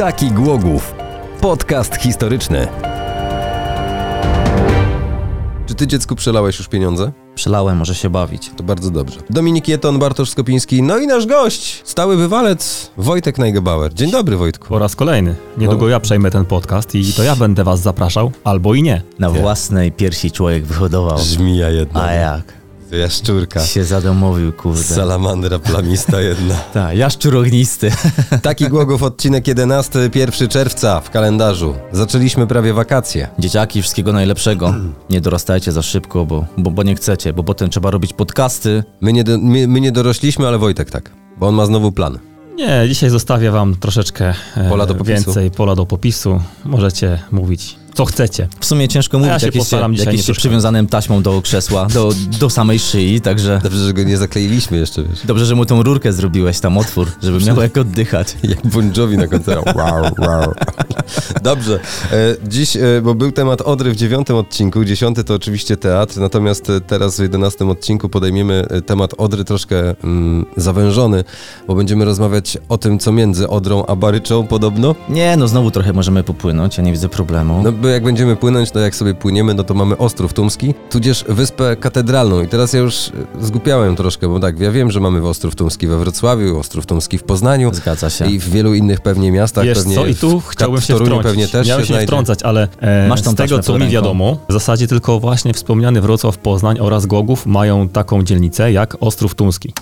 Taki Głogów. Podcast historyczny. Czy ty dziecku przelałeś już pieniądze? Przelałem, może się bawić. To bardzo dobrze. Dominik Jeton, Bartosz Skopiński, no i nasz gość, stały wywalec, Wojtek Najgebauer. Dzień dobry, Wojtku. Po raz kolejny. Niedługo No. ja przejmę ten podcast i to ja będę was zapraszał, albo i nie. Na Nie. własnej piersi człowiek wyhodował. Żmija jedna. A jak? Jaszczurka. Się zadomowił, kurde. Salamandra plamista jedna. Tak, jaszczur ognisty. Taki Głogów, odcinek 11, 1 czerwca w kalendarzu. Zaczęliśmy prawie wakacje. Dzieciaki, wszystkiego najlepszego. Nie dorastajcie za szybko, bo, bo, bo nie chcecie, bo potem trzeba robić podcasty. My nie, do, my, my nie dorośliśmy, ale Wojtek tak, bo on ma znowu plan. Nie, dzisiaj zostawię wam troszeczkę e, Pola do popisu. więcej pola do popisu. Możecie mówić co chcecie. W sumie ciężko mówić, ja się jak jesteście, postaram jesteście przeszkadzać. przywiązanym taśmą do krzesła, do, do samej szyi, także Dobrze, że go nie zakleiliśmy jeszcze, wiesz. dobrze, że mu tą rurkę zrobiłeś, tam otwór, żeby miał jak oddychać. Jak Bon Jovi na koncercie. Wow, wow. Dobrze. E, dziś, e, bo był temat Odry w dziewiątym odcinku, dziesiąty to oczywiście teatr, natomiast e, teraz w jedenastym odcinku podejmiemy temat Odry troszkę mm, zawężony, bo będziemy rozmawiać o tym, co między Odrą a Baryczą podobno. Nie, no znowu trochę możemy popłynąć, ja nie widzę problemu. No jak będziemy płynąć, to jak sobie płyniemy, no to mamy Ostrów Tumski, tudzież Wyspę Katedralną. I teraz ja już e, zgupiałem troszkę, bo tak, ja wiem, że mamy Ostrów Tumski we Wrocławiu, Ostrów Tumski w Poznaniu. Zgadza się. I w wielu innych pewnie miastach. Wiesz pewnie co, i tu w- chciałbym w się wtrącić. pewnie też Miałem się się znajdzie. wtrącać, ale e, Masz z tego co mi wiadomo, w zasadzie tylko właśnie wspomniany Wrocław, Poznań oraz Głogów mają taką dzielnicę jak Ostrów Tumski.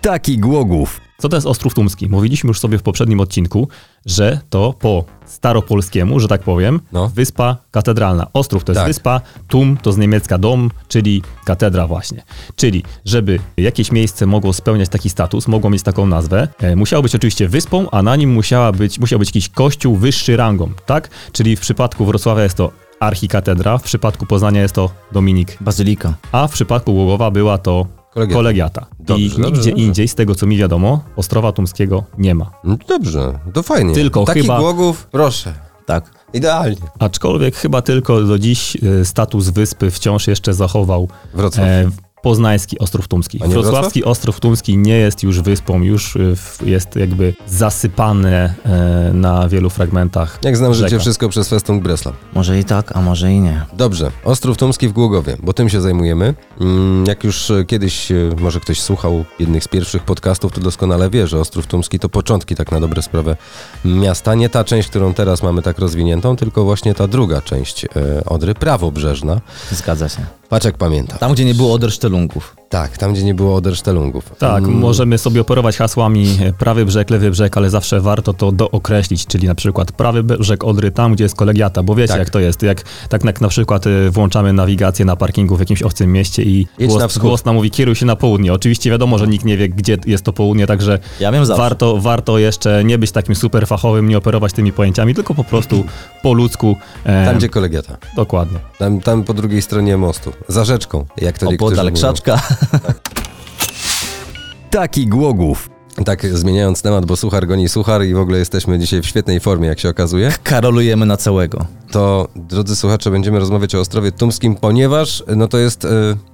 Taki Głogów. Co to jest Ostrów Tumski? Mówiliśmy już sobie w poprzednim odcinku, że to po staropolskiemu, że tak powiem, No. wyspa katedralna. Ostrów to jest Tak. wyspa, Tum to z niemiecka dom, czyli katedra właśnie. Czyli, żeby jakieś miejsce mogło spełniać taki status, mogło mieć taką nazwę, e, musiało być oczywiście wyspą, a na nim musiała być, musiał być jakiś kościół wyższy rangą, tak? Czyli w przypadku Wrocławia jest to archikatedra, w przypadku Poznania jest to Dominik, Bazylika. a w przypadku Głogowa była to Kolegiata. kolegiata. Dobrze, I dobrze, nigdzie dobrze. indziej, z tego co mi wiadomo, Ostrowa Tumskiego nie ma. No dobrze, to fajnie. Tylko Taki chyba- Głogów, proszę. Tak. Idealnie. Aczkolwiek chyba tylko do dziś e, status wyspy wciąż jeszcze zachował Wrocław. e, poznański Ostrów Tumski. Wrocławski Ostrów Tumski nie jest już wyspą, już w- jest jakby zasypane e, na wielu fragmentach. Jak znam życie, rzeka. wszystko przez Festung Breslau. Może i tak, a może i nie. Dobrze, Ostrów Tumski w Głogowie, bo tym się zajmujemy. Mm, Jak już e, kiedyś, e, może ktoś słuchał jednych z pierwszych podcastów, to doskonale wie, że Ostrów Tumski to początki tak na dobre sprawę miasta. Nie ta część, którą teraz mamy tak rozwiniętą, tylko właśnie ta druga część Odry, prawobrzeżna. Zgadza się. Patrz jak pamiętam. Tam, gdzie nie było odersztelunków. Tak, tam gdzie nie było Odersztelungów. Tak, Mm, możemy sobie operować hasłami e, prawy brzeg, lewy brzeg, ale zawsze warto to dookreślić, czyli na przykład prawy brzeg Odry tam, gdzie jest kolegiata, bo wiecie Tak. jak to jest, jak tak jak na przykład e, włączamy nawigację na parkingu w jakimś obcym mieście i Jedź na głos, głos nam mówi kieruj się na południe. Oczywiście wiadomo, że nikt nie wie, gdzie jest to południe, także Ja warto, warto jeszcze nie być takim super fachowym, nie operować tymi pojęciami, tylko po prostu po ludzku. E, Tam, gdzie kolegiata. Dokładnie. Tam, tam po drugiej stronie mostu. Za rzeczką, jak to niektórzy Opodal mówią. krzaczka. Taki Głogów. Tak, zmieniając temat, bo suchar goni suchar i w ogóle jesteśmy dzisiaj w świetnej formie, jak się okazuje. Karolujemy na całego. To, drodzy słuchacze, będziemy rozmawiać o Ostrowie Tumskim, ponieważ no to jest, e,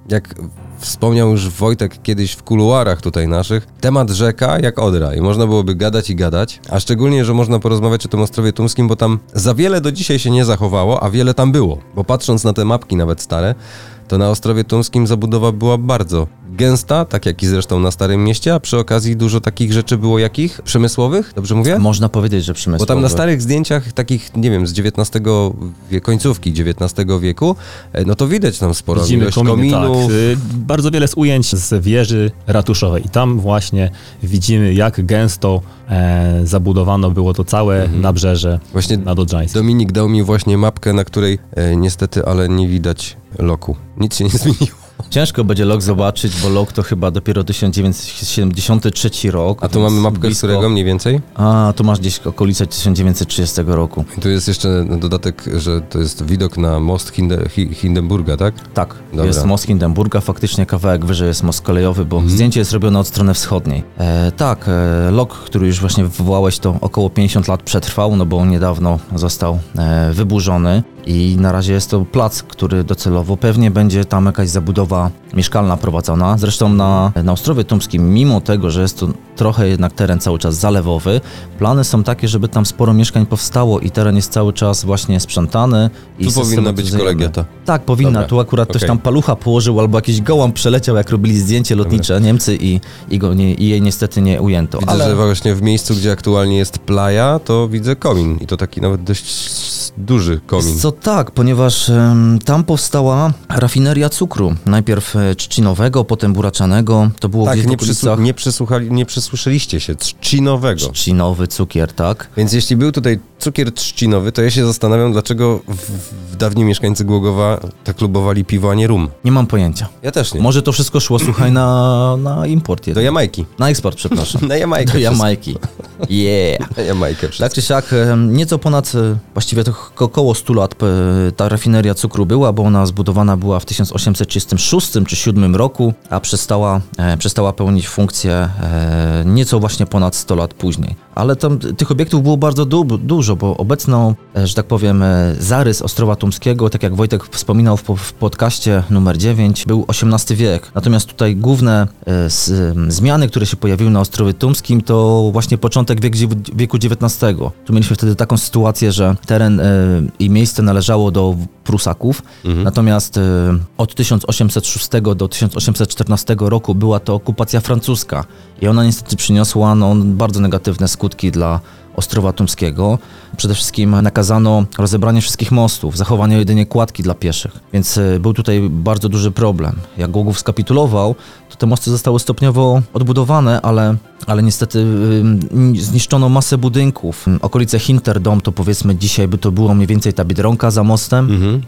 jak wspomniał już Wojtek kiedyś w kuluarach tutaj naszych, temat rzeka jak Odra i można byłoby gadać i gadać, a szczególnie, że można porozmawiać o tym Ostrowie Tumskim, bo tam za wiele do dzisiaj się nie zachowało, a wiele tam było, bo patrząc na te mapki nawet stare, to na Ostrowie Tumskim zabudowa była bardzo gęsta, tak jak i zresztą na Starym Mieście, a przy okazji dużo takich rzeczy było jakich? Przemysłowych? Dobrze mówię? Można powiedzieć, że Bo przemysłowy. tam na starych zdjęciach, takich, nie wiem, z XIX wie, końcówki XIX wieku, e, no to widać tam sporo Widzimy ilość kominy, kominów. tak. Y, Bardzo wiele z ujęć z wieży ratuszowej i tam właśnie widzimy, jak gęsto e, zabudowano było to całe Mhm. nabrzeże Właśnie nadodrzańskie. Dominik dał mi właśnie mapkę, na której e, niestety, ale nie widać loku. Nic się nie zmieniło. Ciężko będzie lok zobaczyć, bo lok to chyba dopiero 1973 rok. A tu mamy mapkę, z blisko. którego mniej więcej? A, tu masz gdzieś okolice 1930 roku. I tu jest jeszcze dodatek, że to jest widok na most Hinde, Hi, Hindenburga, tak? Tak, Dobra. jest most Hindenburga, faktycznie kawałek wyżej jest most kolejowy, bo Mhm. zdjęcie jest robione od strony wschodniej. E, tak, e, lok, który już właśnie wywołałeś, to około 50 lat przetrwał, no bo niedawno został e, wyburzony i na razie jest to plac, który docelowo pewnie będzie tam jakaś zabudowa mieszkalna prowadzona. Zresztą na, na Ostrowie Tumskim, mimo tego, że jest to trochę jednak teren cały czas zalewowy. Plany są takie, żeby tam sporo mieszkań powstało i teren jest cały czas właśnie sprzątany. I Tu powinna być kolegiata. Tak, powinna. Dobra, Tu akurat ktoś okej. tam palucha położył albo jakiś gołąb przeleciał, jak robili zdjęcie lotnicze Niemcy i, i, go nie, i jej niestety nie ujęto. Widzę, Ale że właśnie w miejscu, gdzie aktualnie jest playa, to widzę komin. I to taki nawet dość duży komin. Co tak, ponieważ em, tam powstała rafineria cukru. Najpierw e, trzcinowego, potem buraczanego. To było Tak, w nie, okolicach... nie, przesłuchali, nie przesłyszeliście się, trzcinowego. Trzcinowy cukier, tak? Więc jeśli był tutaj cukier trzcinowy, to ja się zastanawiam, dlaczego w, w dawni mieszkańcy Głogowa tak lubowali piwo, a nie rum. Nie mam pojęcia. Ja też nie. Może to wszystko szło, słuchaj, na, na import Do. Jamajki. Na eksport, przepraszam. Na Jamajkę. Do. Jamajki. Yeah. Na Jamajkę wszystko. Tak czy siak, nieco ponad, e, właściwie to około 100 lat ta rafineria cukru była, bo ona zbudowana była w 1836 czy 7 roku, a przestała, e, przestała pełnić funkcję e, nieco właśnie ponad 100 lat później. Ale tam tych obiektów było bardzo du dużo, bo obecną, e, że tak powiem, e, zarys Ostrowa Tumskiego, tak jak Wojtek wspominał w, po- w podcaście numer 9, był XVIII wiek. Natomiast tutaj główne e, zmiany, które się pojawiły na Ostrowie Tumskim, to właśnie początek wiek, wieku XIX. Tu mieliśmy wtedy taką sytuację, że teren i miejsce należało do Prusaków, natomiast e, od 1806 do 1814 roku była to okupacja francuska i ona niestety przyniosła no, bardzo negatywne skutki dla Ostrowa Tumskiego. Przede wszystkim nakazano rozebranie wszystkich mostów, zachowanie jedynie kładki dla pieszych, więc e, był tutaj bardzo duży problem. Jak Głogów skapitulował, to te mosty zostały stopniowo odbudowane, ale, ale niestety ym, zniszczono masę budynków. Okolice Hinterdom to powiedzmy dzisiaj by to było mniej więcej ta Biedronka za mostem. Mhm.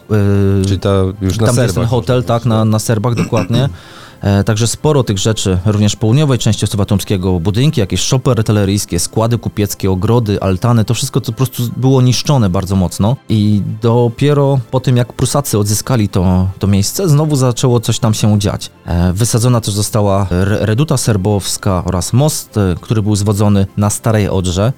Yy, Czyli ta już na tam Serbach. jest ten hotel, tak, na, na Serbach dokładnie. E, także sporo tych rzeczy, również południowej części Ostrowa Tomskiego, budynki, jakieś szopy retaileryjskie, składy kupieckie, ogrody, altany, to wszystko to po prostu było niszczone bardzo mocno i dopiero po tym, jak Prusacy odzyskali to, to miejsce, znowu zaczęło coś tam się dziać. E, wysadzona też została re- reduta serbowska oraz most, e, który był zwodzony na Starej Odrze,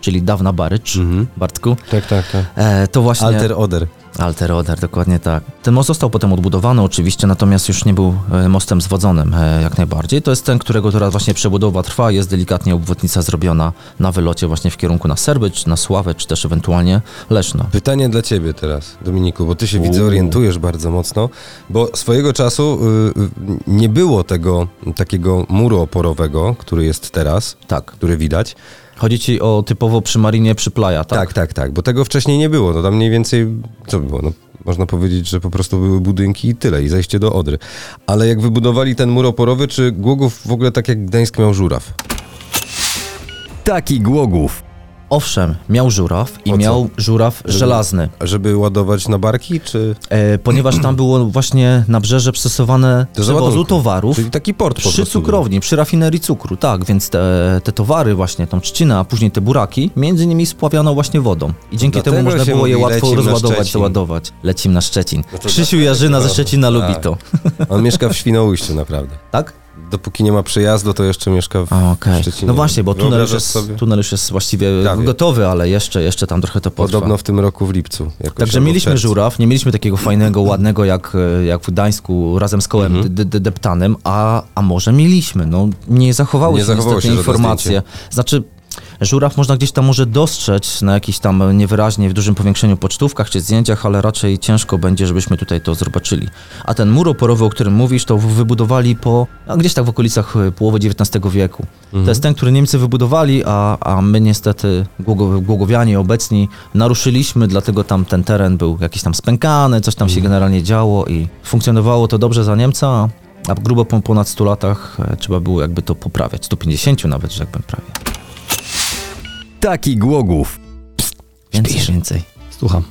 czyli dawna Barycz, Mhm. Bartku. Tak, tak, tak. To właśnie... Alter Oder. Alter Oder, dokładnie tak. Ten most został potem odbudowany oczywiście, natomiast już nie był e, mostem zwodzonym e, jak najbardziej. To jest ten, którego teraz właśnie przebudowa trwa, jest delikatnie obwodnica zrobiona na wylocie właśnie w kierunku na Serby, czy na Sławę, czy też ewentualnie Leszno. Pytanie dla ciebie teraz, Dominiku, bo ty się widzę, orientujesz bardzo mocno, bo swojego czasu y, y, nie było tego takiego muru oporowego, który jest teraz, Tak. który widać. Chodzi ci o typowo przy Marinie, przy Playa, tak? Tak, tak, tak, bo tego wcześniej nie było. No tam mniej więcej, co było? No, można powiedzieć, że po prostu były budynki i tyle, i zejście do Odry. Ale jak wybudowali ten mur oporowy, czy Głogów w ogóle tak jak Gdańsk miał żuraw? Taki Głogów. Owszem, miał żuraw i miał żuraw żelazny, Żeby ładować na barki, czy... e, ponieważ tam było właśnie nabrzeże przystosowane Do przewozu towarów. Czyli taki port po Przy prostu cukrowni, przy rafinerii cukru, tak, więc te, te towary właśnie, tą trzcinę, a później te buraki, między nimi spławiano właśnie wodą. I dzięki Dlatego temu można było je łatwo rozładować, załadować. Lecim na Szczecin. No Krzysiu dlatego- Jarzyna ze Szczecina lubi tak. to. On mieszka w Świnoujściu naprawdę. Tak? Dopóki nie ma przejazdu, to jeszcze mieszka w A. Szczecinie. No właśnie, bo tunel już, jest, tunel już jest właściwie Prawie. gotowy, ale jeszcze, jeszcze tam trochę to potrwa. Podobno w tym roku w lipcu. Także mieliśmy żuraw, nie mieliśmy takiego fajnego, ładnego jak, jak w Gdańsku razem z kołem Mhm. d- d- deptanym, a, a może mieliśmy. No, nie zachowały Nie się zachowało niestety się informacje. Znaczy, żuraw można gdzieś tam może dostrzec na jakiś tam niewyraźnie w dużym powiększeniu pocztówkach czy zdjęciach, ale raczej ciężko będzie, żebyśmy tutaj to zobaczyli. A ten mur oporowy, o którym mówisz, to wybudowali po, a gdzieś tak w okolicach e, połowy XIX wieku. Mhm. To jest ten, który Niemcy wybudowali, a, a my niestety, Głogo- Głogowianie obecni, naruszyliśmy, dlatego tam ten teren był jakiś tam spękany, coś tam się generalnie działo i funkcjonowało to dobrze za Niemca, a grubo po ponad 100 latach e, trzeba było jakby to poprawiać, 150 nawet, że jakbym prawie. Taki Głogów. Więcej, więcej. Słucham.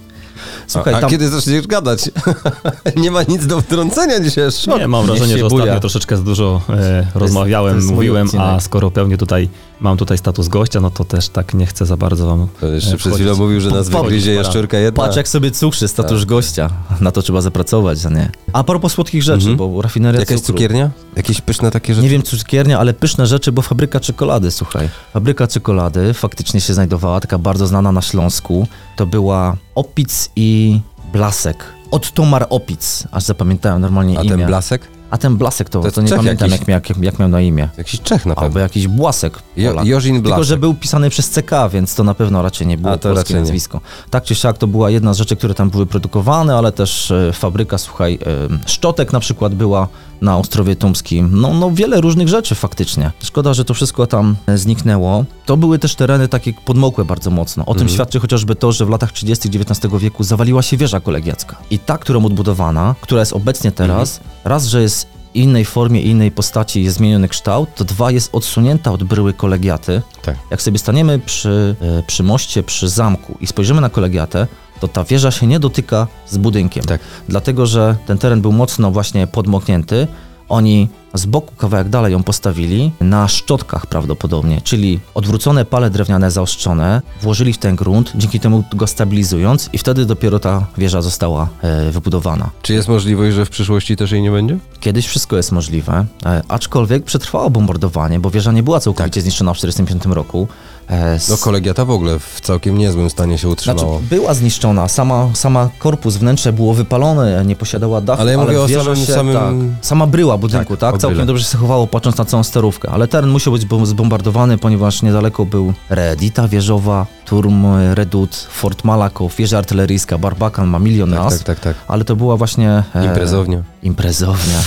Słuchaj, a, a tam... kiedy zaczniesz gadać? nie ma nic do wtrącenia dzisiaj. jest szok. Nie, mam wrażenie, że ostatnio buja. troszeczkę za dużo e, rozmawiałem, to jest mój mówiłem, a skoro pewnie tutaj mam tutaj status gościa, no to też tak nie chcę za bardzo wam To jeszcze e, przed wchodzić. chwilą mówił, że nas wygryzie jaszczurka jedna. Patrz jak sobie cukrzy, status gościa. Na to trzeba zapracować, a nie. A propos słodkich rzeczy, Mhm. bo rafineria Jakaś cukru. cukiernia? Jakieś pyszne takie rzeczy? Nie wiem, cukiernia, ale pyszne rzeczy, bo fabryka czekolady, słuchaj. Fabryka czekolady faktycznie się znajdowała, taka bardzo znana na Śląsku. To była Opic i Blasek. Od Tomar Opic, aż zapamiętałem normalnie A imię. ten blasek? A ten Blasek to, To to, nie Czech pamiętam jakiś. jak, jak, jak miał na imię. Jakiś Czech na Albo pewno. jakiś Błasek. Jo. Jorzin Tylko, Blasek. że był pisany przez CK, więc to na pewno raczej nie było A, to polskie raczej nie. nazwisko. Tak czy siak to była jedna z rzeczy, które tam były produkowane, ale też e, fabryka, słuchaj, e, szczotek na przykład była na Ostrowie Tumskim. No, no wiele różnych rzeczy faktycznie. Szkoda, że to wszystko tam e, zniknęło. To były też tereny takie podmokłe bardzo mocno. O tym Mhm. świadczy chociażby to, że w latach 30. XIX wieku zawaliła się wieża kolegiacka. I ta, którą odbudowana, która jest obecnie teraz, Mhm. raz, że jest innej formie, innej postaci jest zmieniony kształt, to dwa jest odsunięta od bryły kolegiaty. Tak. Jak sobie staniemy przy, e, przy moście, przy zamku i spojrzymy na kolegiatę, to ta wieża się nie dotyka z budynkiem. Tak. Dlatego, że ten teren był mocno właśnie podmoknięty. Oni z boku kawałek dalej ją postawili na szczotkach prawdopodobnie, czyli odwrócone pale drewniane zaostrzone, włożyli w ten grunt, dzięki temu go stabilizując i wtedy dopiero ta wieża została e, wybudowana. Czy jest możliwość, że w przyszłości też jej nie będzie? Kiedyś wszystko jest możliwe, e, aczkolwiek przetrwało bombardowanie, bo wieża nie była całkowicie zniszczona w 1945 roku. E, No kolegiata w ogóle w całkiem niezłym stanie się znaczy, utrzymało. była zniszczona, sama, sama korpus, wnętrze było wypalone, nie posiadała dachu, Ale ja mówię o wieża samym- samym- Tak, sama bryła budynku, Tak, tak, o całkiem dobrze się zachowało, patrząc na całą sterówkę, ale teren musiał być bom- zbombardowany, ponieważ niedaleko był Reedita wieżowa, Turm, Redut, Fort Malakow, wieża artyleryjska, Barbakan ma milion Tak, nas, tak, tak, tak. ale to była właśnie... e, Imprezownia. Imprezownia.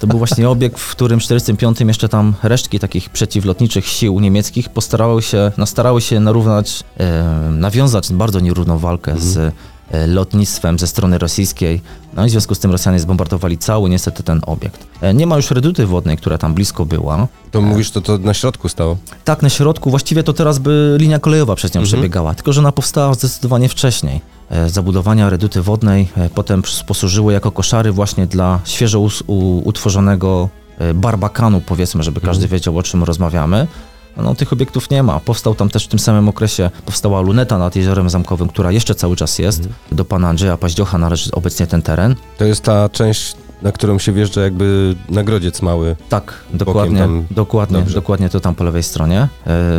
To był właśnie obiekt, w którym w 1945 jeszcze tam resztki takich przeciwlotniczych sił niemieckich postarały się, no, starały się narównać, e, nawiązać bardzo nierówną walkę z e, lotnictwem ze strony rosyjskiej. No i w związku z tym Rosjanie zbombardowali cały niestety ten obiekt. E, nie ma już reduty wodnej, która tam blisko była. To mówisz, to to na środku stało. Tak, na środku właściwie to teraz by linia kolejowa przez nią Mhm. przebiegała, tylko że ona powstała zdecydowanie wcześniej. E, Zabudowania reduty wodnej e, potem pos- posłużyły jako koszary właśnie dla świeżo utworzonego e, barbakanu, powiedzmy, żeby każdy Mhm. wiedział o czym rozmawiamy. No, tych obiektów nie ma. Powstał tam też w tym samym okresie, powstała luneta nad Jeziorem Zamkowym, która jeszcze cały czas jest. Mhm. Do pana Andrzeja Paździocha należy obecnie ten teren. To jest ta część, na którą się wjeżdża jakby na grodziec mały. Tak, dokładnie, tam. dokładnie, Dobrze. dokładnie to tam po lewej stronie.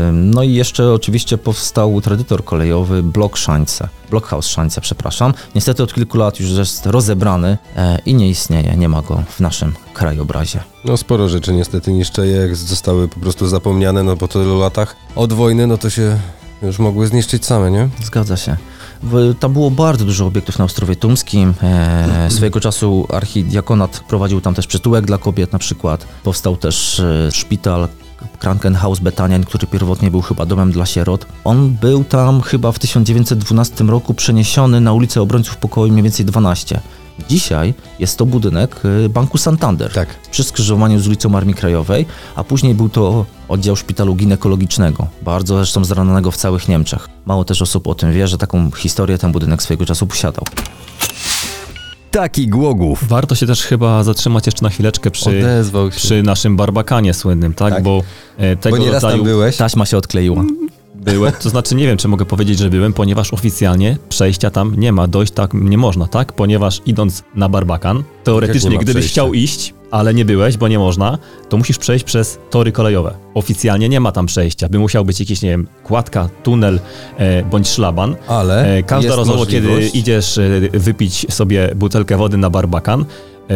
Ym, No i jeszcze oczywiście powstał tradytor kolejowy Blok Szańce, Blockhaus Szańce, przepraszam. Niestety od kilku lat już jest rozebrany e, i nie istnieje, nie ma go w naszym krajobrazie. No sporo rzeczy niestety niszczeje, jak zostały po prostu zapomniane, no po tylu latach od wojny, no to się już mogły zniszczyć same, nie? Zgadza się. Tam było bardzo dużo obiektów na Ostrowie Tumskim. E, swojego czasu archidiakonat prowadził tam też przytułek dla kobiet na przykład. Powstał też e, szpital Krankenhaus Betanian, który pierwotnie był chyba domem dla sierot. On był tam chyba w 1912 roku przeniesiony na ulicę Obrońców Pokoju mniej więcej 12. Dzisiaj jest to budynek e, Banku Santander Tak. przy skrzyżowaniu z ulicą Armii Krajowej, a później był to oddział szpitalu ginekologicznego, bardzo zresztą zranowanego w całych Niemczech. Mało też osób o tym wie, że taką historię ten budynek swojego czasu posiadał. Taki Głogów. Warto się też chyba zatrzymać jeszcze na chwileczkę przy, przy naszym barbakanie słynnym, tak? Tak. Bo e, tego Bo nieraz rodzaju tam byłeś. Taśma się odkleiła. Byłem, to znaczy nie wiem, czy mogę powiedzieć, że byłem, ponieważ oficjalnie przejścia tam nie ma, dojść tak nie można, tak? Ponieważ idąc na barbakan, teoretycznie gdybyś przejścia? chciał iść, ale nie byłeś, bo nie można, to musisz przejść przez tory kolejowe. Oficjalnie nie ma tam przejścia, by musiał być jakiś, nie wiem, kładka, tunel e, bądź szlaban. Ale E, jest każdorazowo, kiedy idziesz e, wypić sobie butelkę wody na barbakan,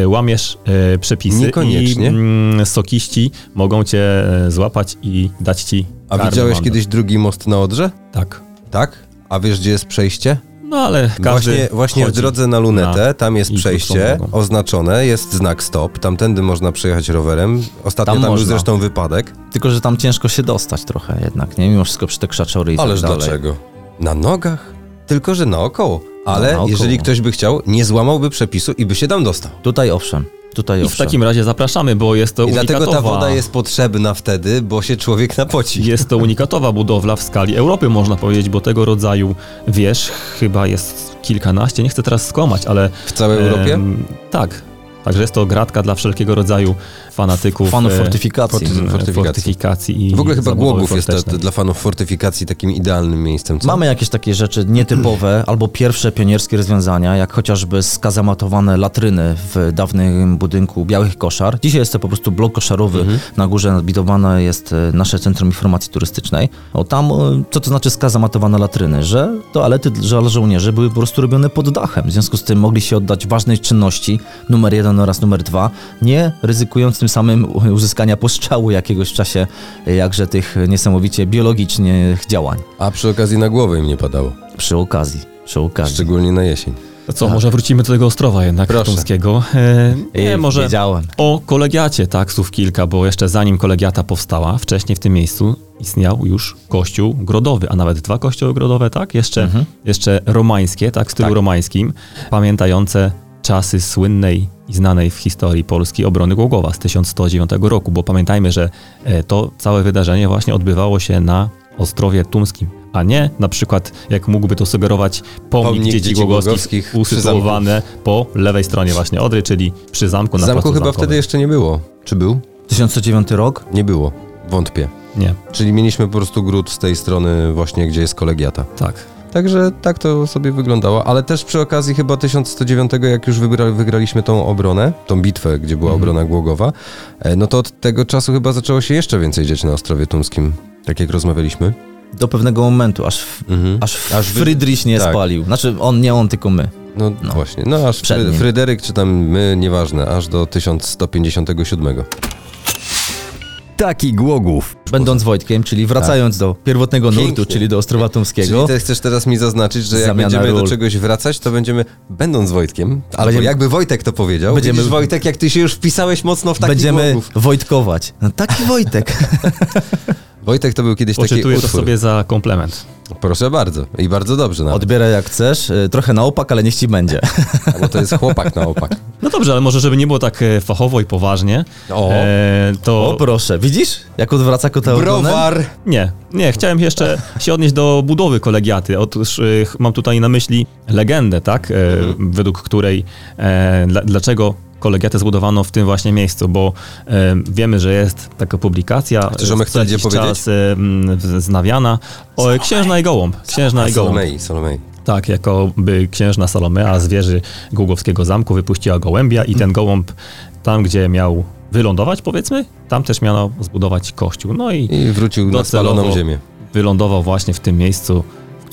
łamiesz e, przepisy Niekoniecznie. i mm, sokiści mogą cię e, złapać i dać ci A widziałeś mandat. kiedyś drugi most na Odrze? Tak. Tak? A wiesz, gdzie jest przejście? No ale każdy Właśnie, właśnie w drodze na lunetę, na tam jest przejście oznaczone, jest znak stop, tamtędy można przejechać rowerem. Ostatnio Tam tam, był można. zresztą wypadek. Tylko, że tam ciężko się dostać trochę jednak, nie? Mimo wszystko przy te krzaczory i Ależ tak dalej. dlaczego? Na nogach? Tylko, że naokoło. Ale naokoło. jeżeli ktoś by chciał, nie złamałby przepisu i by się tam dostał. Tutaj owszem, tutaj I w takim razie zapraszamy, bo jest to I dlatego ta unikatowa, woda jest potrzebna wtedy, bo się człowiek napoci. jest to unikatowa budowla w skali Europy, można powiedzieć, bo tego rodzaju wież chyba jest kilkanaście, nie chcę teraz skłamać, ale... W całej Europie? em, tak. Także jest to gratka dla wszelkiego rodzaju fanatyków. Fanów e, fortyfikacji. forty- m, fortyfikacji. fortyfikacji i W ogóle chyba Głogów jest dla fanów fortyfikacji takim idealnym miejscem. Co? Mamy jakieś takie rzeczy nietypowe, albo pierwsze pionierskie rozwiązania, jak chociażby skazamatowane latryny w dawnym budynku Białych Koszar. Dzisiaj jest to po prostu blok koszarowy, Mhm. na górze nadbudowane jest e, nasze Centrum Informacji Turystycznej. O tam, e, co to znaczy skazamatowane latryny? Że toalety dla żołnierzy były po prostu robione pod dachem, w związku z tym mogli się oddać ważnej czynności numer jeden jeden oraz numer dwa, nie ryzykując tym samym uzyskania postrzału jakiegoś w czasie jakże tych niesamowicie biologicznych działań. A przy okazji na głowę im nie padało. Przy okazji, przy okazji. Szczególnie na jesień. To co, może wrócimy do tego Ostrowa jednak Proszę. Tumskiego. E, nie, Ej, może Wiedziałem. o kolegiacie, tak, słów kilka, bo jeszcze zanim kolegiata powstała, wcześniej w tym miejscu istniał już kościół grodowy, a nawet dwa kościoły grodowe, tak, jeszcze, jeszcze romańskie, tak, w stylu Tak. romańskim, pamiętające czasy słynnej i znanej w historii Polski obrony Głogowa z 1109 roku, bo pamiętajmy, że e, to całe wydarzenie właśnie odbywało się na Ostrowie Tumskim, a nie na przykład, jak mógłby to sugerować, pomnik, Pomnik dzieci, dzieci głogowskich, usytuowane po lewej stronie właśnie Odry, czyli przy zamku na Zamku placu chyba zamkowym. wtedy jeszcze nie było. Czy był? 1109 rok? Nie było. Wątpię. Nie, Czyli mieliśmy po prostu gród z tej strony właśnie, gdzie jest kolegiata. tak. Także tak to sobie wyglądało, ale też przy okazji chyba 1109, jak już wygra, wygraliśmy tą obronę, tą bitwę, gdzie była obrona Głogowa, e, no to od tego czasu chyba zaczęło się jeszcze więcej dziać na Ostrowie Tumskim, tak jak rozmawialiśmy. Do pewnego momentu, aż, Mhm. aż, Aż nie tak. spalił. Znaczy on, nie on, tylko my. No, No. właśnie, no aż. Fryderyk, czy tam my, nieważne, aż do 1157. Taki Głogów. Będąc Wojtkiem, czyli wracając do pierwotnego nurtu, Pięknie. czyli do Ostrowa Czyli Tumskiego. ty chcesz teraz mi zaznaczyć, że jak będziemy do ról. czegoś wracać, to będziemy, będąc Wojtkiem, albo Będziemy- jakby Wojtek to powiedział, Będziemy- będziemy... Wojtek, jak ty się już wpisałeś mocno w taki Będziemy Głogów. Wojtkować. No taki Wojtek. Wojtek to był kiedyś taki Poczytuję to utwór. sobie za komplement. Proszę bardzo. I bardzo dobrze nawet. Odbieraj jak chcesz, y, trochę na opak, ale niech ci będzie. Bo to jest chłopak na opak. No dobrze, ale może żeby nie było tak e, fachowo i poważnie, O. e, to... O proszę, widzisz? Jak odwraca kota? Browar! Nie, nie, chciałem jeszcze się odnieść do budowy kolegiaty. Otóż ch- mam tutaj na myśli legendę, tak, e, według której, e, dla, dlaczego kolegiatę zbudowano w tym właśnie miejscu, bo e, wiemy, że jest taka publikacja, Mechtildzie co jakiś powiedzieć? czas e, znawiana, o Księżna i Gołąb. Księżna i Gołąb. Tak, jakoby księżna Salomea z wieży Głogowskiego Zamku wypuściła gołębia i ten gołąb tam, gdzie miał wylądować, powiedzmy, tam też miano zbudować kościół. No i I wrócił na spaloną ziemię. wylądował właśnie w tym miejscu,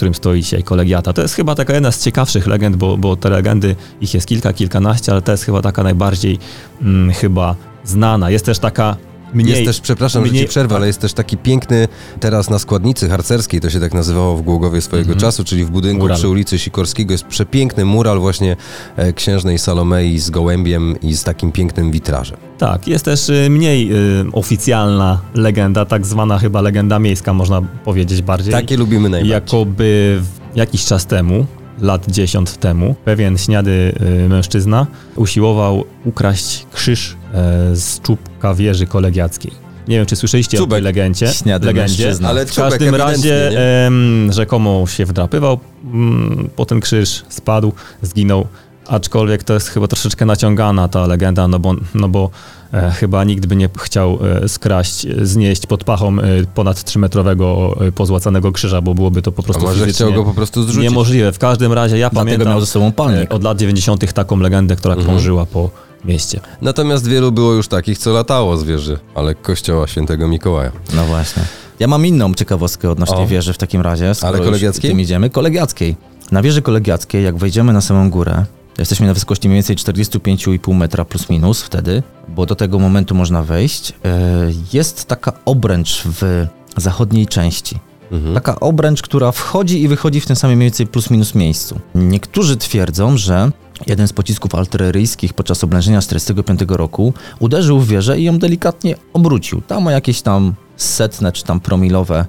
którym stoi dzisiaj kolegiata. To jest chyba taka jedna z ciekawszych legend, bo, bo te legendy, ich jest kilka, kilkanaście, ale to jest chyba taka najbardziej mm, chyba znana. Jest też taka mniej... jest też, przepraszam, że mniej- ci przerwę, ale jest też taki piękny, teraz na składnicy harcerskiej, to się tak nazywało w Głogowie swojego czasu, czyli w budynku Mural. przy ulicy Sikorskiego jest przepiękny mural właśnie e, księżnej Salomei z gołębiem i z takim pięknym witrażem. Tak, jest też y, mniej y, oficjalna legenda, tak zwana chyba legenda miejska, można powiedzieć bardziej. Takie lubimy najbardziej. Jakoby jakiś czas temu, lat 10 temu, pewien śniady y, mężczyzna usiłował ukraść krzyż e, z czubka wieży kolegiackiej. Nie wiem, czy słyszeliście o Czubek. tej legendzie. Śniady legendzie. mężczyzna. Ale W każdym razie em, rzekomo się wdrapywał, mm, po ten krzyż spadł, zginął. Aczkolwiek to jest chyba troszeczkę naciągana ta legenda, no bo, no bo e, chyba nikt by nie chciał e, skraść, e, znieść pod pachą e, ponad 3-metrowego e, pozłacanego krzyża, bo byłoby to po A prostu może fizycznie chciał go po prostu zrzucić? niemożliwe. W każdym razie ja Dlatego pamiętam miał ze sobą palnik. e, od lat 90. taką legendę, która Mhm. krążyła po mieście. Natomiast wielu było już takich, co latało z wieży, ale kościoła świętego Mikołaja. No właśnie. Ja mam inną ciekawostkę odnośnie O. wieży w takim razie. skoro Ale już kolegiackiej? Tym idziemy. Kolegiackiej. Na wieży kolegiackiej, jak wejdziemy na samą górę, jesteśmy na wysokości mniej więcej 45,5 metra plus minus wtedy, bo do tego momentu można wejść. E, Jest taka obręcz w zachodniej części. Mhm. Taka obręcz, która wchodzi i wychodzi w tym samym mniej więcej plus minus miejscu. Niektórzy twierdzą, że jeden z pocisków artyleryjskich podczas oblężenia z 1945 roku uderzył w wieżę i ją delikatnie obrócił. Tam ma jakieś tam setne czy tam promilowe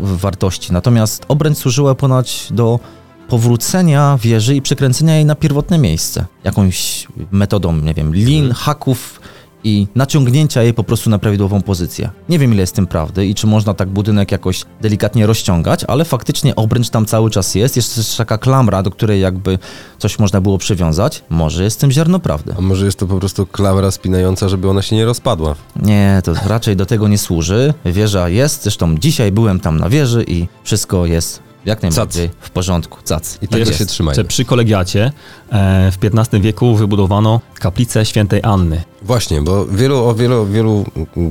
wartości. Natomiast obręcz służyła ponoć do powrócenia wieży i przekręcenia jej na pierwotne miejsce. Jakąś metodą, nie wiem, lin, haków i naciągnięcia jej po prostu na prawidłową pozycję. Nie wiem ile jest w tym prawdy i czy można tak budynek jakoś delikatnie rozciągać, ale faktycznie obręcz tam cały czas jest. Jest też taka klamra, do której jakby coś można było przywiązać. Może jest w tym ziarno prawdy. A może jest to po prostu klamra spinająca, żeby ona się nie rozpadła? Nie, to raczej do tego nie służy. Wieża jest, zresztą dzisiaj byłem tam na wieży i wszystko jest jak najbardziej w porządku. Cac. I tego Jest. się trzymajmy. Przy kolegiacie e, w XV wieku wybudowano kaplicę świętej Anny. Właśnie, bo wielu, o wielu, wielu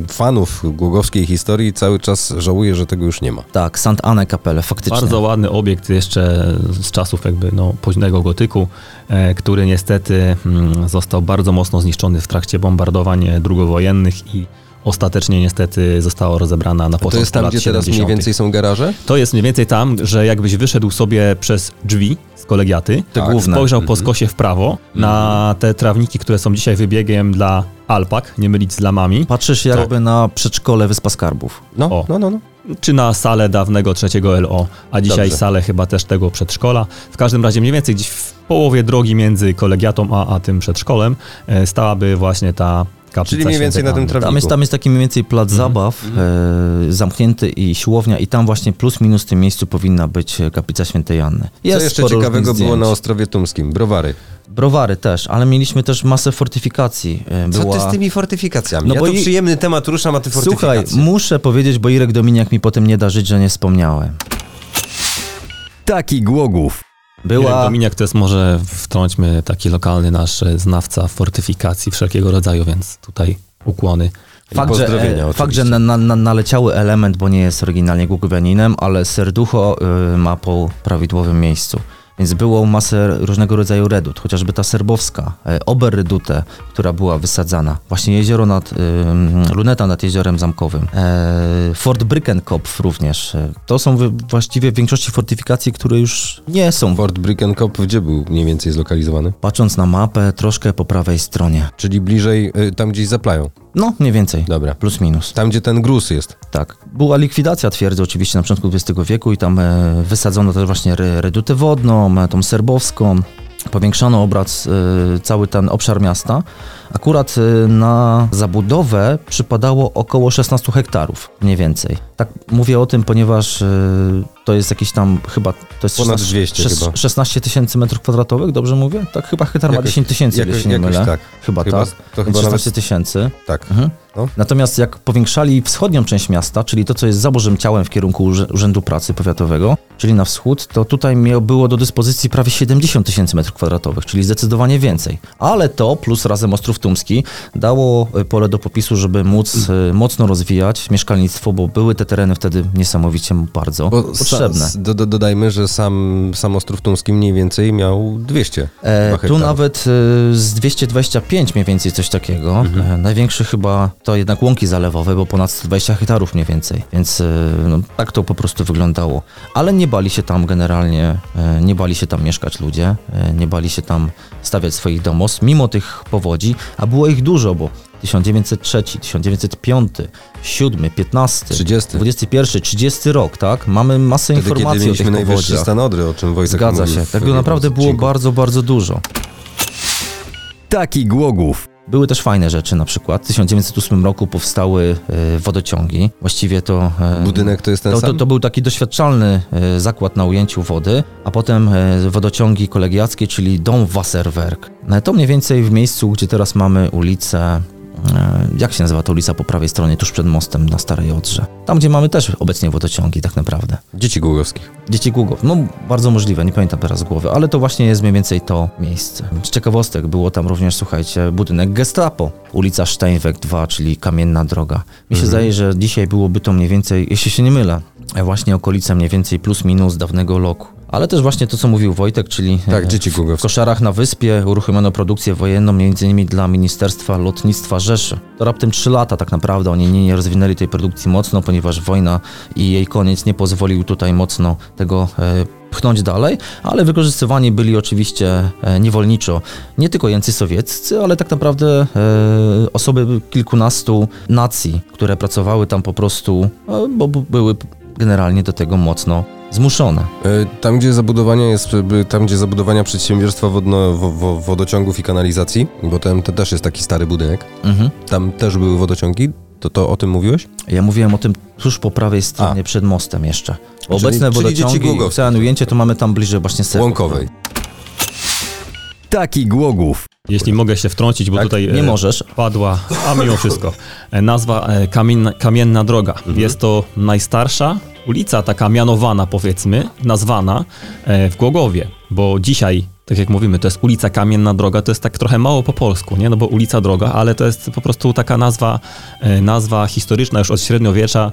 fanów głogowskiej historii cały czas żałuje, że tego już nie ma. Tak, Sant Anne Kapelle, faktycznie. Bardzo ładny obiekt jeszcze z czasów jakby no, późnego gotyku, e, który niestety mm, został bardzo mocno zniszczony w trakcie bombardowań drugowojennych i ostatecznie niestety została rozebrana na początku To jest tam, lat gdzie teraz 70. mniej więcej są garaże? To jest mniej więcej tam, że jakbyś wyszedł sobie przez drzwi z kolegiaty, Te Tak, główne. spojrzał po skosie w prawo na te trawniki, które są dzisiaj wybiegiem dla alpak, nie mylić z lamami, Patrzysz jakby na przedszkole Wyspa Skarbów. No, O. no, no. no. czy na salę dawnego trzeciego LO, a dzisiaj Dobrze. salę chyba też tego przedszkola. W każdym razie mniej więcej gdzieś w połowie drogi między kolegiatą a, a tym przedszkolem e, stałaby właśnie ta kaplica Czyli mniej więcej na tym trawniku. Tam jest, tam jest taki mniej więcej plac Mhm. zabaw, e, zamknięty i siłownia i tam właśnie plus minus w tym miejscu powinna być e, kaplica świętej Anny. Co jeszcze ciekawego było na. Ostrowie Tumskim? Browary. Browary też, ale mieliśmy też masę fortyfikacji. E, Co Była... ty z tymi fortyfikacjami? No ja bo i- przyjemny temat ruszam, a ty Słuchaj, fortyfikacje. muszę powiedzieć, bo Irek Dominiak mi potem nie da żyć, że nie wspomniałem. Taki Głogów. Była... Dominiak to jest może wtrąćmy taki lokalny nasz e, znawca fortyfikacji wszelkiego rodzaju, więc tutaj ukłony. Fakt, że, e, fakt, że na, na, naleciały element, bo nie jest oryginalnie Głogowianinem, ale serducho y, ma po prawidłowym miejscu. Więc było masę różnego rodzaju redut, chociażby ta serbowska, e, Oberredute, która była wysadzana. Właśnie jezioro nad, y, luneta nad jeziorem zamkowym. E, Fort Brickenkopf również. E, To są właściwie w większości fortyfikacji, które już nie są. Fort Brickenkop gdzie był mniej więcej zlokalizowany? Patrząc na mapę, troszkę po prawej stronie. Czyli bliżej, y, tam gdzieś zaplają. No, mniej więcej. Dobra. Plus minus. Tam, gdzie ten gruz jest. Tak. Była likwidacja twierdzy oczywiście na początku XX wieku i tam e, wysadzono też właśnie re, redutę wodną, e, tą serbowską. Powiększano obraz, e, cały ten obszar miasta. Akurat e, na zabudowę przypadało około 16 hektarów, mniej więcej. Tak mówię o tym, ponieważ e, to jest jakieś tam chyba... To jest Ponad 16 200 szes- chyba. 16 tysięcy metrów kwadratowych, dobrze mówię? Tak, chyba hektar ma Jakoś- 10 tysięcy, jeśli się nie mylę. tak. Chyba, Chyba- tak. to chyba nawet- 16 tysięcy. Tak. Mhm. No. Natomiast jak powiększali wschodnią część miasta, czyli to, co jest za Bożym Ciałem w kierunku Urzędu Pracy Powiatowego, czyli na wschód, to tutaj było do dyspozycji prawie 70 tysięcy metrów kwadratowych, czyli zdecydowanie więcej. Ale to, plus razem Ostrów Tumski, dało e, pole do popisu, żeby móc e, mocno rozwijać mieszkalnictwo, bo były te tereny wtedy niesamowicie bardzo Bo potrzebne. Sa, do, do, dodajmy, że sam, sam Ostrów Tumski mniej więcej miał 200 E, tu nawet e, z 225 mniej więcej coś takiego. Mhm. E, największy chyba to jednak łąki zalewowe, bo ponad 120 hektarów mniej więcej. Więc e, no, tak to po prostu wyglądało. Ale nie bali się tam generalnie, e, nie bali się tam mieszkać ludzie, e, nie bali się tam stawiać swoich domostw, mimo tych powodzi, a było ich dużo, bo 1903, 1905, 7, 15, 30. 21, 30 rok, tak? Mamy masę Wtedy, kiedy informacji o mieliśmy tych powodziach. stan Odry, o czym Wojtek Zgadza się. Tego jednym naprawdę było bardzo, bardzo dużo. Taki Głogów. Były też fajne rzeczy, na przykład w 1908 roku powstały e, wodociągi. Właściwie to... e, Budynek to jest ten to, to, sam? to był taki doświadczalny e, zakład na ujęciu wody, a potem wodociągi kolegiackie, czyli dom Wasserwerk. To mniej więcej w miejscu, gdzie teraz mamy ulicę, jak się nazywa ta ulica po prawej stronie, tuż przed mostem na Starej Odrze. Tam, gdzie mamy też obecnie wodociągi tak naprawdę. Dzieci Głogowskich. Dzieci Głogów. No, bardzo możliwe, nie pamiętam teraz z głowy, ale to właśnie jest mniej więcej to miejsce. Z ciekawostek było tam również, słuchajcie, budynek Gestapo, ulica Steinweg 2, czyli Kamienna Droga. Mi się zdaje, że dzisiaj byłoby to mniej więcej, jeśli się nie mylę, e, właśnie okolice mniej więcej plus minus dawnego loku. Ale też właśnie to, co mówił Wojtek, czyli Tak, e, dzieci w koszarach na wyspie uruchomiono produkcję wojenną m.in. dla Ministerstwa Lotnictwa Rzeszy. To raptem 3 lata tak naprawdę, oni nie, nie rozwinęli tej produkcji mocno, ponieważ wojna i jej koniec nie pozwolił tutaj mocno tego e, pchnąć dalej, ale wykorzystywani byli oczywiście e, niewolniczo nie tylko jeńcy sowieccy, ale tak naprawdę e, osoby kilkunastu nacji, które pracowały tam po prostu, e, bo były generalnie do tego mocno zmuszone. E, Tam, gdzie zabudowania jest, by- tam, gdzie zabudowania przedsiębiorstwa wodno, wo, wo, wodociągów i kanalizacji, bo tam to też jest taki stary budynek, Mhm. tam też były wodociągi, to, to o tym mówiłeś? Ja mówiłem o tym tuż po prawej stronie, przed mostem jeszcze. Czyli- Obecne czyli wodociągi, Głogowskie. ocean ujęcie, to mamy tam bliżej właśnie serca. Łąkowej. Taki Głogów. Jeśli mogę się wtrącić, bo Tak? tutaj Nie e, możesz. padła, a mimo wszystko, e, nazwa e, Kamienna, Kamienna Droga. Jest to najstarsza ulica, taka mianowana powiedzmy, nazwana e, w Głogowie, bo dzisiaj tak jak mówimy, to jest ulica Kamienna Droga, to jest tak trochę mało po polsku, nie? No bo ulica Droga, ale to jest po prostu taka nazwa, e, nazwa historyczna już od średniowiecza.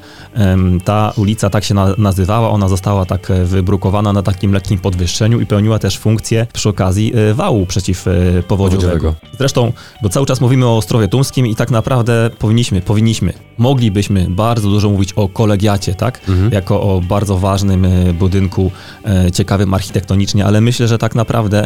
Ta ulica tak się na, nazywała, ona została tak e, wybrukowana na takim lekkim podwyższeniu i pełniła też funkcję przy okazji e, wału przeciwpowodziowego. Powodziowego. Zresztą, bo cały czas mówimy o Ostrowie Tumskim i tak naprawdę powinniśmy, powinniśmy, moglibyśmy bardzo dużo mówić o kolegiacie, tak? Jako o bardzo ważnym budynku, ciekawym architektonicznie, ale myślę, że tak naprawdę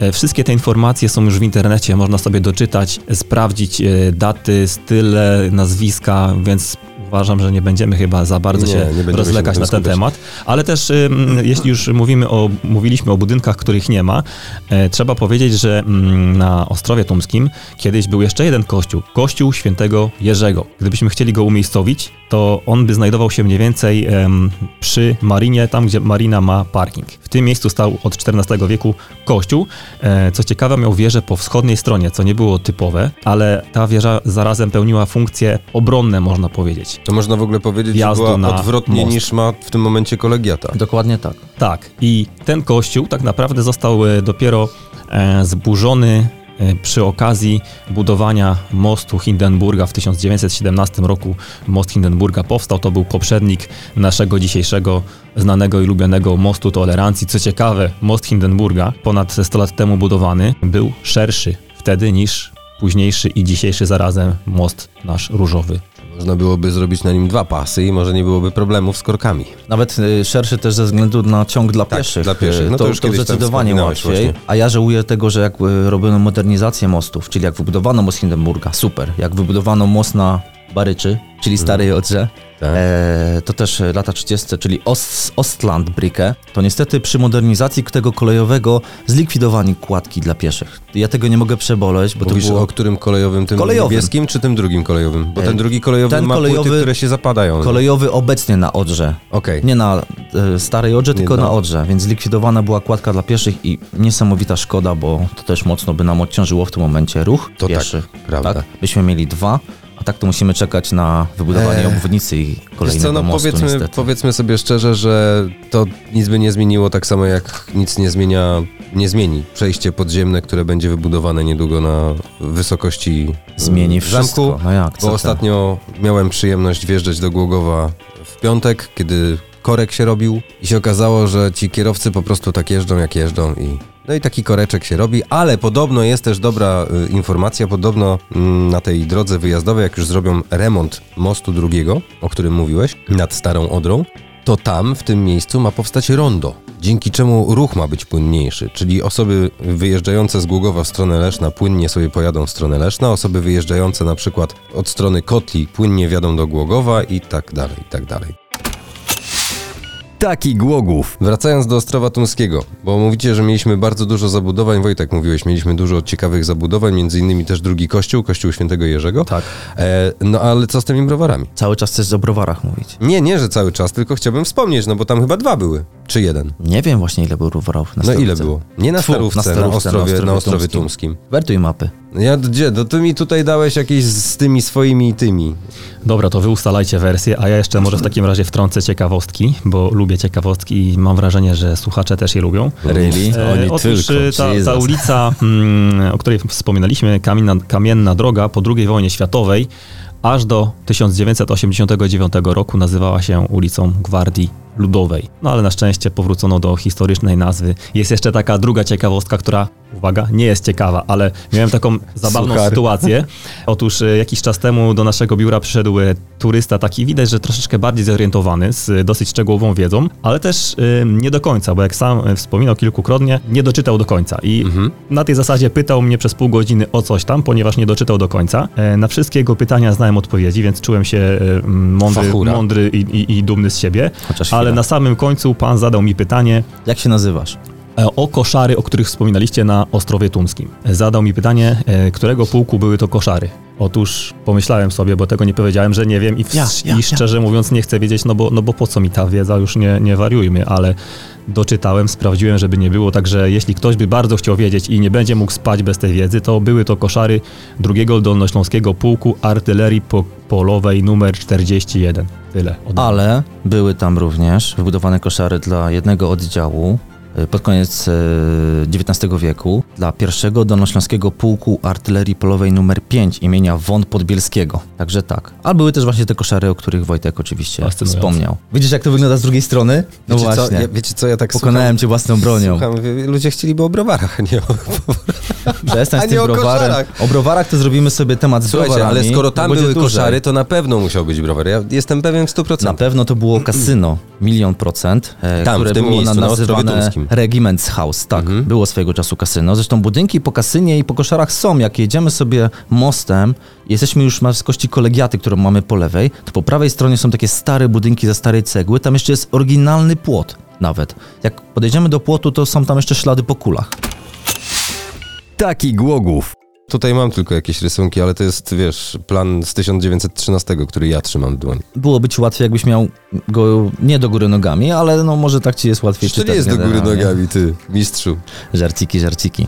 e, wszystkie te informacje są już w internecie, można sobie doczytać, sprawdzić e, daty, style, nazwiska, więc uważam, że nie będziemy chyba za bardzo Nie, się nie będziemy się rozlekać na ten skupiać. temat. Ale też, jeśli już mówimy o, mówiliśmy o budynkach, których nie ma, e, trzeba powiedzieć, że mm, na Ostrowie Tumskim kiedyś był jeszcze jeden kościół, kościół świętego Jerzego. Gdybyśmy chcieli go umiejscowić, to on by znajdował się mniej więcej em, przy marinie, tam gdzie marina ma parking. W tym miejscu stał od XIV wieku kościół. E, co ciekawe, miał wieżę po wschodniej stronie, co nie było typowe, ale ta wieża zarazem pełniła funkcje obronne, można powiedzieć. To można w ogóle powiedzieć, że była na odwrotnie most. niż ma w tym momencie kolegiata. Dokładnie tak. Tak, i ten kościół tak naprawdę został e, dopiero e, zburzony e, przy okazji budowania mostu Hindenburga w 1917 roku. Most Hindenburga powstał, to był poprzednik naszego dzisiejszego znanego i lubianego mostu tolerancji. Co ciekawe, most Hindenburga, ponad 100 lat temu budowany, był szerszy wtedy niż późniejszy i dzisiejszy zarazem most nasz różowy. Można byłoby zrobić na nim dwa pasy i może nie byłoby problemów z korkami. Nawet y, szerszy też ze względu na ciąg dla Tak, pieszych. dla pieszych. No to już kiedyś tam zdecydowanie łatwiej. właśnie. A ja żałuję tego, że jak y, robiono modernizację mostów, czyli jak wybudowano most Hindenburga, super. Jak wybudowano most na Baryczy, czyli Starej Odrze, Tak. e, to też e, lata 30., czyli Ost, Ostlandbrücke, to niestety przy modernizacji tego kolejowego zlikwidowali kładki dla pieszych. Ja tego nie mogę przeboleć, bo Mówisz to było... o którym kolejowym? Tym Kolejowym. niebieskim czy tym drugim kolejowym? Bo E, ten drugi kolejowy ten ma płyty, kolejowy- które się zapadają. Kolejowy obecnie na Odrze. Okej. Nie na e, Starej Odrze, tylko no. na Odrze, więc zlikwidowana była kładka dla pieszych i niesamowita szkoda, bo to też mocno by nam odciążyło w tym momencie ruch To tak, pieszych. prawda. Tak? Byśmy mieli dwa, tak to musimy czekać na wybudowanie Eee. obwodnicy i kolejnego co, no mostu powiedzmy, niestety. powiedzmy sobie szczerze, że to nic by nie zmieniło, tak samo jak nic nie zmienia, nie zmieni przejście podziemne, które będzie wybudowane niedługo na wysokości Zmieni zamku. wszystko. No jak, Bo ostatnio miałem przyjemność wjeżdżać do Głogowa w piątek, kiedy korek się robił i się okazało, że ci kierowcy po prostu tak jeżdżą jak jeżdżą i no i taki koreczek się robi, ale podobno jest też dobra y, informacja, podobno mm, na tej drodze wyjazdowej, jak już zrobią remont mostu drugiego, o którym mówiłeś, nad Starą Odrą, to tam, w tym miejscu ma powstać rondo, dzięki czemu ruch ma być płynniejszy, czyli osoby wyjeżdżające z Głogowa w stronę Leszna płynnie sobie pojadą w stronę Leszna, osoby wyjeżdżające na przykład od strony Kotli płynnie wjadą do Głogowa i tak dalej, i tak dalej. Taki Głogów. Wracając do Ostrowa Tumskiego, bo mówicie, że mieliśmy bardzo dużo zabudowań, Wojtek mówiłeś, mieliśmy dużo ciekawych zabudowań, między innymi też drugi kościół, kościół świętego Jerzego. Tak. E, no ale co z tymi browarami? Cały czas chcesz o browarach mówić. Nie, nie, że cały czas, tylko chciałbym wspomnieć, no bo tam chyba dwa były, czy jeden. Nie wiem właśnie ile było browarów na No ile Starówce. było? Nie na Tfu, Starówce, na, Starówce, Ostrowie, na Ostrowie Tumskim. Tumskim. Wertuj mapy. Ja gdzie? No ty mi tutaj dałeś jakieś z tymi swoimi tymi. Dobra, to wy ustalajcie wersję, a ja jeszcze może w takim razie wtrącę ciekawostki, bo lubię ciekawostki i mam wrażenie, że słuchacze też je lubią. Really? E, Oni Otóż tylko. e, ta, ta ulica, mm, o której wspominaliśmy, kamienna, kamienna droga po II wojnie światowej, aż do 1989 roku nazywała się ulicą Gwardii Ludowej. No ale na szczęście powrócono do historycznej nazwy. Jest jeszcze taka druga ciekawostka, która, uwaga, nie jest ciekawa, ale miałem taką zabawną sytuację. Otóż e, jakiś czas temu do naszego biura przyszedł e, turysta, taki widać, że troszeczkę bardziej zorientowany, z e, dosyć szczegółową wiedzą, ale też nie do końca, bo jak sam wspominał kilkukrotnie, nie doczytał do końca. I na tej zasadzie pytał mnie przez pół godziny o coś tam, ponieważ nie doczytał do końca. Na wszystkie jego pytania znałem odpowiedzi, więc czułem się e, mądry, Fachura. mądry i, i, i dumny z siebie. Chociaż Ale chwila. na samym końcu pan zadał mi pytanie, Jak się nazywasz? e, o koszary, o których wspominaliście na Ostrowie Tumskim. Zadał mi pytanie, e, którego pułku były to koszary. Otóż pomyślałem sobie, bo tego nie powiedziałem, że nie wiem i, w, Ja, ja, i szczerze mówiąc nie chcę wiedzieć, no bo, no bo po co mi ta wiedza, już nie, nie wariujmy, ale doczytałem, sprawdziłem, żeby nie było, także jeśli ktoś by bardzo chciał wiedzieć i nie będzie mógł spać bez tej wiedzy, to były to koszary drugiego Dolnośląskiego Pułku Artylerii po Polowej numer 41. Tyle. Ale były tam również wybudowane koszary dla jednego oddziału e, pod koniec XIX wieku dla pierwszego dolnośląskiego pułku artylerii polowej numer 5 imienia Won Podbielskiego. Także tak. A były też właśnie te koszary, o których Wojtek oczywiście Fascynujące. wspomniał. Widzisz, jak to wygląda z drugiej strony? No wiecie, właśnie. co, ja, wiecie co, ja tak Pokonałem słucham, cię własną bronią. Słucham, ludzie chcieliby o browarach, a nie o... Przestań A z nie tym o browarem. koszarach. O browarach to zrobimy sobie temat z Słuchajcie, browarami. ale skoro tam były dłużej. koszary, to na pewno musiał być browar. Ja jestem pewien w 100%. Na pewno to było kasyno, milion procent, e, Tam, które w tym było miejscu, na nazywane Tumskim. Regiments House. Tak, Mhm. było swojego czasu kasyno. Zresztą budynki po kasynie i po koszarach są. Jak jedziemy sobie mostem, jesteśmy już na wysokości kolegiaty, którą mamy po lewej, to po prawej stronie są takie stare budynki ze starej cegły. Tam jeszcze jest oryginalny płot nawet. Jak podejdziemy do płotu, to są tam jeszcze ślady po kulach. Taki Głogów. Tutaj mam tylko jakieś rysunki, ale to jest, wiesz, plan z 1913, który ja trzymam w dłoni. Byłoby ci łatwiej, jakbyś miał go nie do góry nogami, ale no może tak ci jest łatwiej To czytać nie jest do góry nogami, ty, mistrzu. Żarciki, żarciki.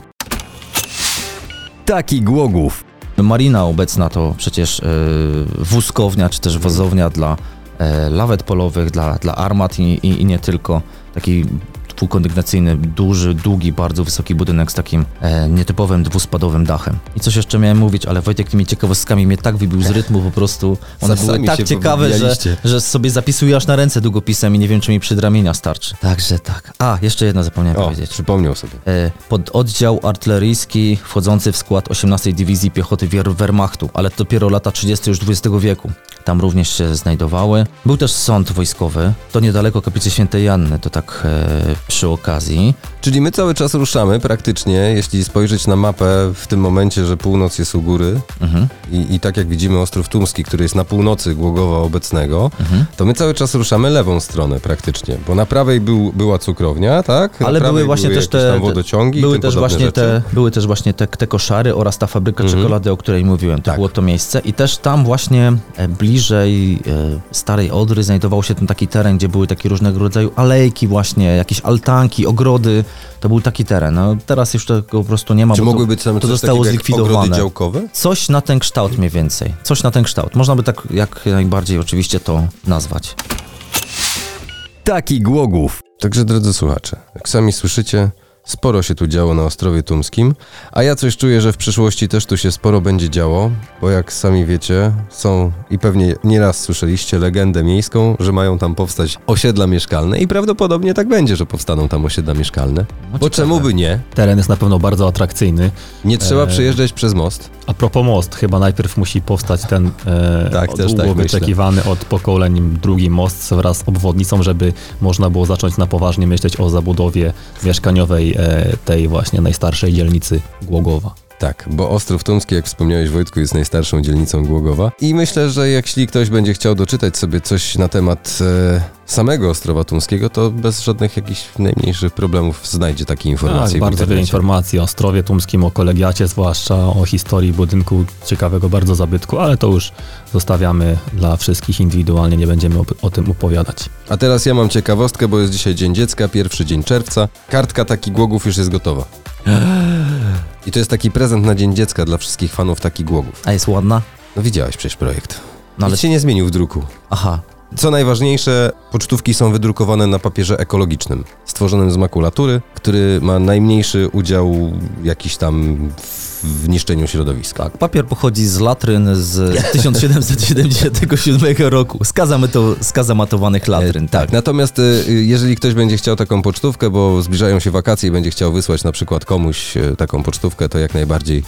Taki Głogów. Marina obecna to przecież e, wózkownia, czy też wozownia dla e, lawet polowych, dla, dla armat i, i, i nie tylko. Taki dwukondygnacyjny, duży, długi, bardzo wysoki budynek z takim e, nietypowym dwuspadowym dachem. I coś jeszcze miałem mówić, ale Wojtek tymi ciekawostkami mnie tak wybił z rytmu po prostu. One Sami były tak ciekawe, że, że sobie zapisuję aż na ręce długopisem i nie wiem, czy mi przedramienia starczy. Także tak. A, jeszcze jedno zapomniałem O, powiedzieć. przypomniał sobie. E, pod oddział artyleryjski wchodzący w skład 18 Dywizji Piechoty Wehrmachtu, ale to dopiero lata 30 już XX wieku. Tam również się znajdowały. Był też sąd wojskowy, to niedaleko kaplicy Świętej Janny, to tak e, przy okazji. Czyli my cały czas ruszamy praktycznie, jeśli spojrzeć na mapę w tym momencie, że północ jest u góry Mhm, i, i tak jak widzimy Ostrów Tumski, który jest na północy Głogowa obecnego, mhm. to my cały czas ruszamy lewą stronę praktycznie, bo na prawej był, była cukrownia, tak? Na Ale były właśnie też jakieś te, wodociągi były też właśnie rzeczy. te, były też właśnie te, te koszary oraz ta fabryka Mhm. czekolady, o której mówiłem. To Tak. było to miejsce i też tam właśnie e, bliżej e, starej Odry znajdował się ten taki teren, gdzie były takie różnego rodzaju alejki właśnie, jakieś altanki, ogrody. To był taki teren. No, teraz już tego po prostu nie ma, Czy mogły to, być tam to coś zostało zlikwidowane. działkowe? Coś na ten kształt mniej więcej. Coś na ten kształt. Można by tak jak najbardziej oczywiście to nazwać. Taki Głogów. Także drodzy słuchacze, jak sami słyszycie, sporo się tu działo na Ostrowie Tumskim, a ja coś czuję, że w przyszłości też tu się sporo będzie działo, bo jak sami wiecie, są i pewnie nieraz słyszeliście legendę miejską, że mają tam powstać osiedla mieszkalne i prawdopodobnie tak będzie, że powstaną tam osiedla mieszkalne. No Bo czemu by nie? Teren jest na pewno bardzo atrakcyjny. Nie trzeba Eee. przyjeżdżać przez most. A propos most, chyba najpierw musi powstać ten e, Tak, długo tak myślę. wyczekiwany od pokoleń drugi most wraz z obwodnicą, żeby można było zacząć na poważnie myśleć o zabudowie mieszkaniowej e, tej właśnie najstarszej dzielnicy Głogowa. Tak, bo Ostrów Tumski, jak wspomniałeś Wojtku, jest najstarszą dzielnicą Głogowa. I myślę, że jeśli ktoś będzie chciał doczytać sobie coś na temat e, samego Ostrowa Tumskiego, to bez żadnych jakichś najmniejszych problemów znajdzie takie informacje Tak, bardzo wiele informacji o Ostrowie Tumskim, o kolegiacie zwłaszcza, o historii budynku ciekawego bardzo zabytku, ale to już zostawiamy dla wszystkich indywidualnie, nie będziemy op- o tym opowiadać. A teraz ja mam ciekawostkę, bo jest dzisiaj Dzień Dziecka, pierwszy dzień czerwca. Kartka Taki Głogów już jest gotowa. I to jest taki prezent na Dzień Dziecka dla wszystkich fanów Taki Głogów. A jest ładna? No widziałeś przecież projekt. No ale... Nic się nie zmienił w druku. Aha, Co najważniejsze, pocztówki są wydrukowane na papierze ekologicznym, stworzonym z makulatury, który ma najmniejszy udział jakiś tam w niszczeniu środowiska. Tak, papier pochodzi z latryn z 1777 roku, z, kazameto, z kazamatowanych latryn, tak. Tak, natomiast y, y, jeżeli ktoś będzie chciał taką pocztówkę, bo zbliżają się wakacje i będzie chciał wysłać na przykład komuś y, taką pocztówkę, to jak najbardziej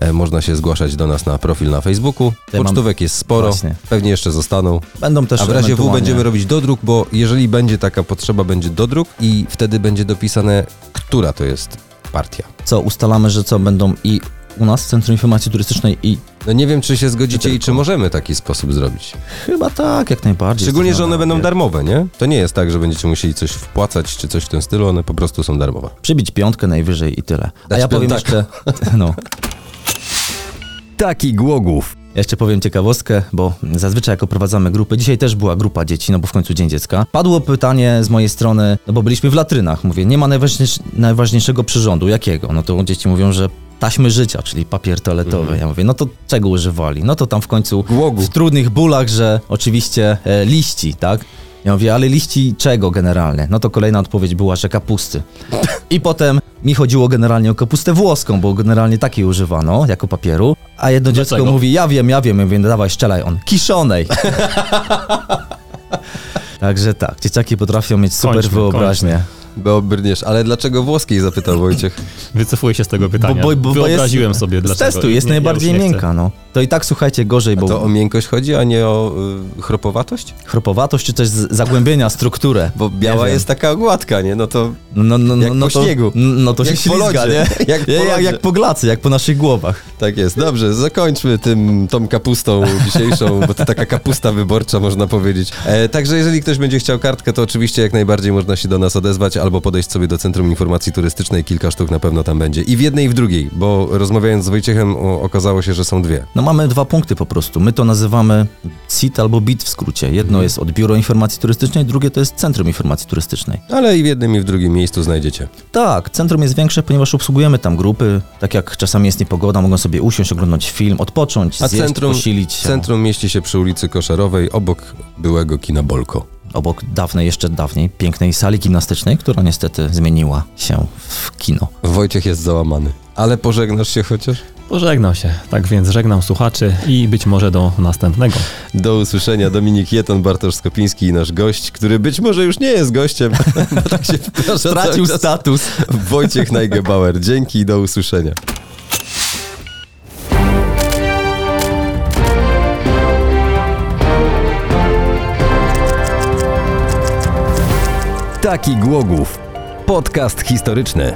e, można się zgłaszać do nas na profil na Facebooku. Pocztówek jest sporo, Właśnie. pewnie jeszcze zostaną. Będą też A w razie W będziemy robić dodruk, bo jeżeli będzie taka potrzeba, będzie dodruk i wtedy będzie dopisane, która to jest partia. Co, ustalamy, że co, będą i u nas w Centrum Informacji Turystycznej i No nie wiem, czy się zgodzicie i czy możemy taki sposób zrobić. chyba tak, jak najbardziej. Szczególnie, że one będą darmowe, nie? To nie jest tak, że będziecie musieli coś wpłacać czy coś w tym stylu, one po prostu są darmowe. Przybić piątkę najwyżej i tyle. A Dać ja powiem piątaka. jeszcze, no, Taki Głogów. Jeszcze powiem ciekawostkę, bo zazwyczaj jak oprowadzamy grupy, dzisiaj też była grupa dzieci, no bo w końcu Dzień Dziecka. Padło pytanie z mojej strony, no bo byliśmy w latrynach, mówię, nie ma najważniejsz, najważniejszego przyrządu, jakiego? No to dzieci mówią, że taśmy życia, czyli papier toaletowy. Ja mówię, no to czego używali? No to tam w końcu Głogu. w trudnych bólach, że oczywiście e, liści, tak? Ja mówię, ale liści czego generalnie? No to kolejna odpowiedź była, że kapusty. I potem mi chodziło generalnie o kapustę włoską, bo generalnie takiej używano jako papieru. A jedno dziecko Dlaczego? mówi, ja wiem, ja wiem, ja no dawaj, strzelaj on. Kiszonej. Także tak, dzieciaki potrafią mieć super Kończmy, wyobraźnię. Bo brniesz. Ale dlaczego włoskiej zapytał Wojciech? Wycofuję się z tego pytania. Wyobraziłem jest, sobie, z dlaczego. testu jest Nie, najbardziej nie miękka, no. To i tak słuchajcie gorzej, bo To o miękkość chodzi, a nie o y, chropowatość? chropowatość czy też z- zagłębienia strukturę. Bo biała jest taka gładka, nie? No to No, no, no, Jak no po to, śniegu. No to Jak się po ślizga, lodzie. nie? Jak po jak, jak po glacy, jak po naszych głowach. tak jest. Dobrze, zakończmy tym, tą kapustą dzisiejszą, bo to taka kapusta wyborcza, można powiedzieć. E, także jeżeli ktoś będzie chciał kartkę, to oczywiście jak najbardziej można się do nas odezwać albo podejść sobie do Centrum Informacji Turystycznej. Kilka sztuk na pewno tam będzie. I w jednej i w drugiej, bo rozmawiając z Wojciechem o, okazało się, że są dwie. No mamy dwa punkty po prostu. My to nazywamy CIT albo BIT w skrócie. Jedno jest od Biuro Informacji Turystycznej, drugie to jest Centrum Informacji Turystycznej. Ale i w jednym i w drugim miejscu znajdziecie. Tak, centrum jest większe, ponieważ obsługujemy tam grupy. Tak jak czasami jest niepogoda, mogą sobie usiąść, oglądać film, odpocząć, A zjeść, centrum, posilić się. centrum mieści się przy ulicy Koszarowej, obok byłego kina Bolko. Obok dawnej, jeszcze dawniej, pięknej sali gimnastycznej, która niestety zmieniła się w kino. Wojciech jest załamany. Ale pożegnasz się chociaż? Pożegnał się. Tak więc żegnam słuchaczy i być może do następnego. Do usłyszenia Dominik Jeton, Bartosz Skopiński i nasz gość, który być może już nie jest gościem, bo tak się wprasza Stracił czas. status. Wojciech Najgebauer. Dzięki i do usłyszenia. Taki Głogów. Podcast historyczny.